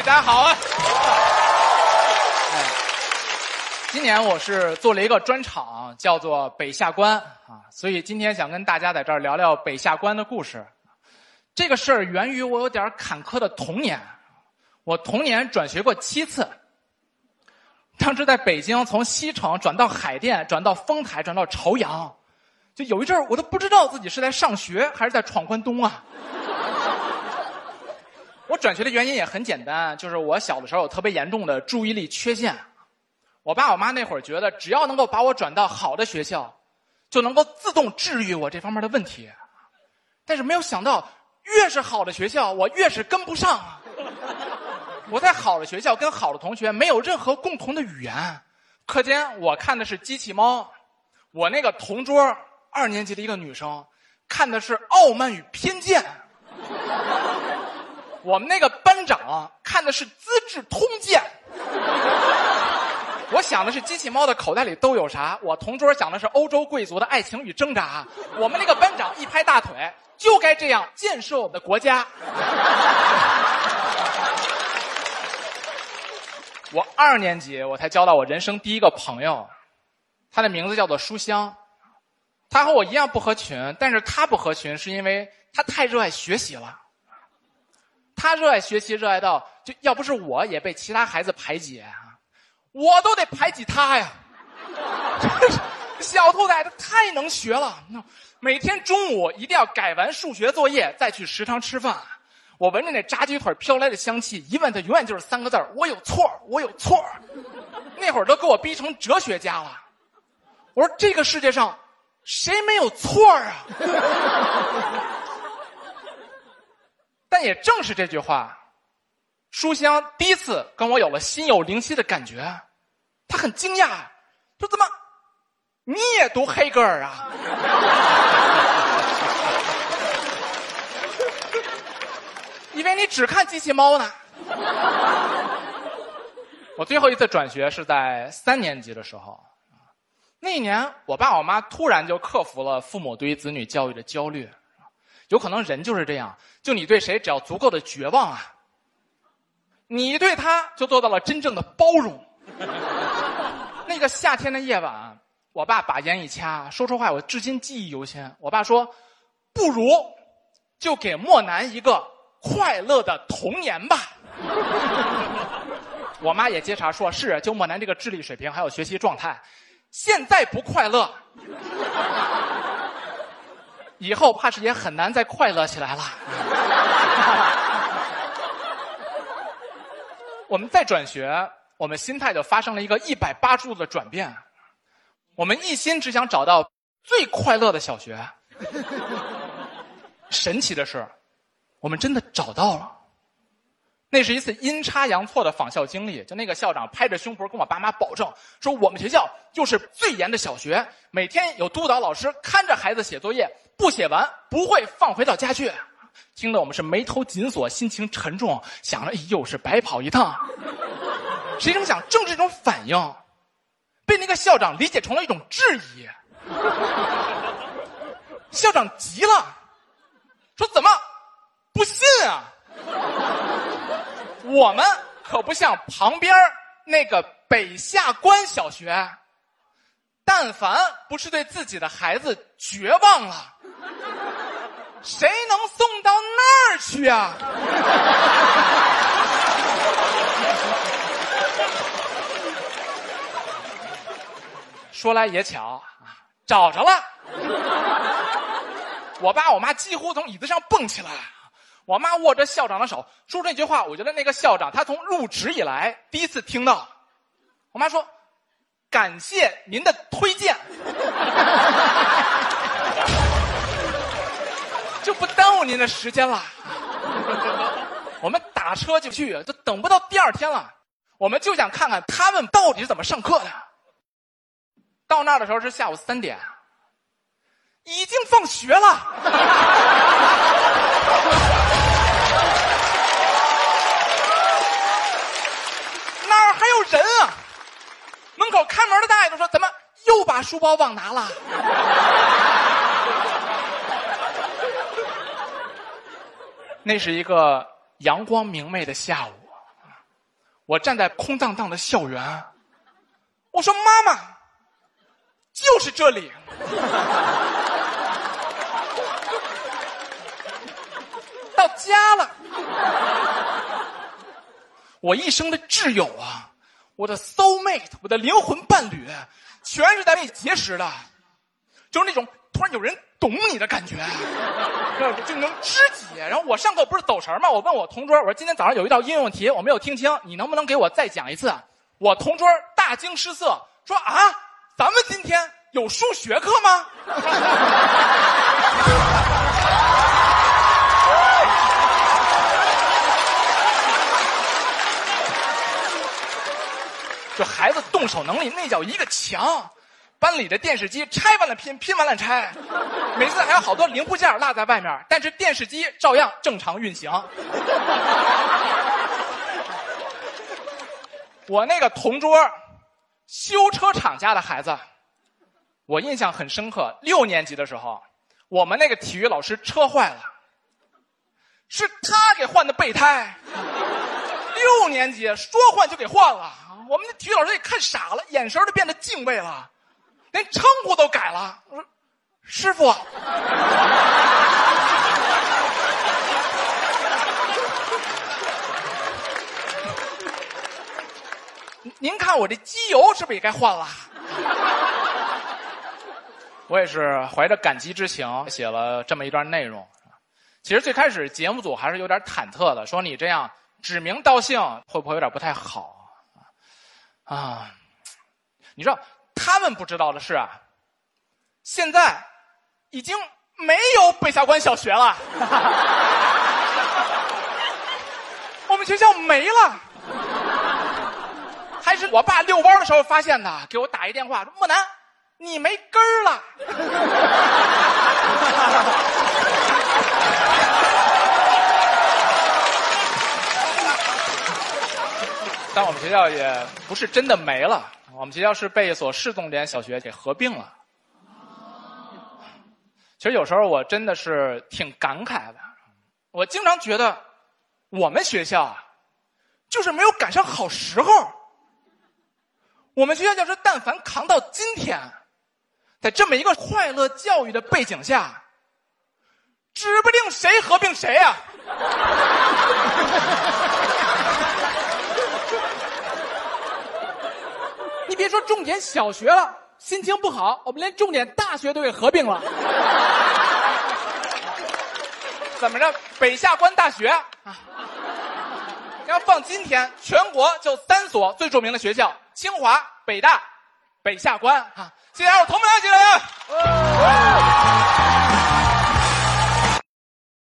大家好啊！今年我是做了一个专场，叫做《北下关》啊，所以今天想跟大家在这儿聊聊北下关的故事。这个事儿源于我有点坎坷的童年，我童年转学过七次。当时在北京，从西城转到海淀，转到丰台，转到朝阳，就有一阵儿我都不知道自己是在上学还是在闯关东啊。转学的原因也很简单，就是我小的时候有特别严重的注意力缺陷。我爸我妈那会儿觉得，只要能够把我转到好的学校，就能够自动治愈我这方面的问题。但是没有想到，越是好的学校，我越是跟不上！我在好的学校跟好的同学没有任何共同的语言。课间我看的是《机器猫》，我那个同桌二年级的一个女生看的是《傲慢与偏见》，我们那个班长看的是《资治通鉴》。我想的是机器猫的口袋里都有啥？我同桌想的是欧洲贵族的爱情与挣扎。我们那个班长一拍大腿，就该这样建设我们的国家。我二年级我才交到我人生第一个朋友，他的名字叫做书香。他和我一样不合群，但是他不合群是因为他太热爱学习了。他热爱学习，热爱到就要不是我也被其他孩子排挤。我都得排挤他呀！小兔崽子太能学了，每天中午一定要改完数学作业再去食堂吃饭。我闻着那炸鸡腿飘来的香气，一问他永远就是三个字我有错，我有错。那会儿都给我逼成哲学家了。我说这个世界上谁没有错啊？但也正是这句话。书香第一次跟我有了心有灵犀的感觉，他很惊讶，说：“怎么，你也读黑格尔啊？” 以为你只看机器猫呢。我最后一次转学是在三年级的时候，那一年我爸我妈突然就克服了父母对于子女教育的焦虑，有可能人就是这样，就你对谁只要足够的绝望啊。你对他就做到了真正的包容。那个夏天的夜晚，我爸把烟一掐，说出话我至今记忆犹新。我爸说：“不如就给莫南一个快乐的童年吧。”我妈也接茬说：“是，就莫南这个智力水平还有学习状态，现在不快乐，以后怕是也很难再快乐起来了。”我们再转学，我们心态就发生了一个一百八十度的转变。我们一心只想找到最快乐的小学。神奇的是，我们真的找到了。那是一次阴差阳错的访校经历。就那个校长拍着胸脯跟我爸妈保证说：“我们学校就是最严的小学，每天有督导老师看着孩子写作业，不写完不会放回到家去。”听得我们是眉头紧锁，心情沉重，想着又是白跑一趟。谁成想，正是这种反应，被那个校长理解成了一种质疑。校长急了，说：“怎么不信啊？我们可不像旁边那个北下关小学，但凡不是对自己的孩子绝望了。”谁能送到那儿去啊？说来也巧，找着了。我爸我妈几乎从椅子上蹦起来。我妈握着校长的手说这句话，我觉得那个校长他从入职以来第一次听到。我妈说：“感谢您的推荐。”您的时间了，我们打车就去，都等不到第二天了。我们就想看看他们到底是怎么上课的。到那儿的时候是下午三点，已经放学了，哪儿还有人啊？门口看门的大爷都说：“怎么又把书包忘拿了？”那是一个阳光明媚的下午，我站在空荡荡的校园，我说：“妈妈，就是这里。”到家了，我一生的挚友啊，我的 soul mate，我的灵魂伴侣，全是在那里结识的，就是那种突然有人懂你的感觉，就能知己。然后我上课不是走神吗？我问我同桌，我说今天早上有一道应用题我没有听清，你能不能给我再讲一次？我同桌大惊失色，说啊，咱们今天有数学课吗？就孩子动手能力那叫一个强，班里的电视机拆完了拼，拼完了拆，每次还有好多零部件落在外面，但是电视机照样正常运行。我那个同桌，修车厂家的孩子，我印象很深刻。六年级的时候，我们那个体育老师车坏了，是他给换的备胎。六年级说换就给换了。我们的体育老师也看傻了，眼神都变得敬畏了，连称呼都改了。我说：“师傅。”您看我这机油是不是也该换了？我也是怀着感激之情写了这么一段内容。其实最开始节目组还是有点忐忑的，说你这样指名道姓会不会有点不太好？啊，你知道他们不知道的是啊，现在已经没有北下关小学了，我们学校没了，还是我爸遛弯的时候发现的，给我打一电话说：“莫南，你没根儿了。”但我们学校也不是真的没了，我们学校是被一所市重点小学给合并了。其实有时候我真的是挺感慨的，我经常觉得我们学校啊，就是没有赶上好时候。我们学校要是但凡扛到今天，在这么一个快乐教育的背景下，指不定谁合并谁呀。别说重点小学了，心情不好，我们连重点大学都给合并了。怎么着？北下关大学啊？要放今天，全国就三所最著名的学校：清华、北大、北下关啊！谢谢，我同门，谢谢。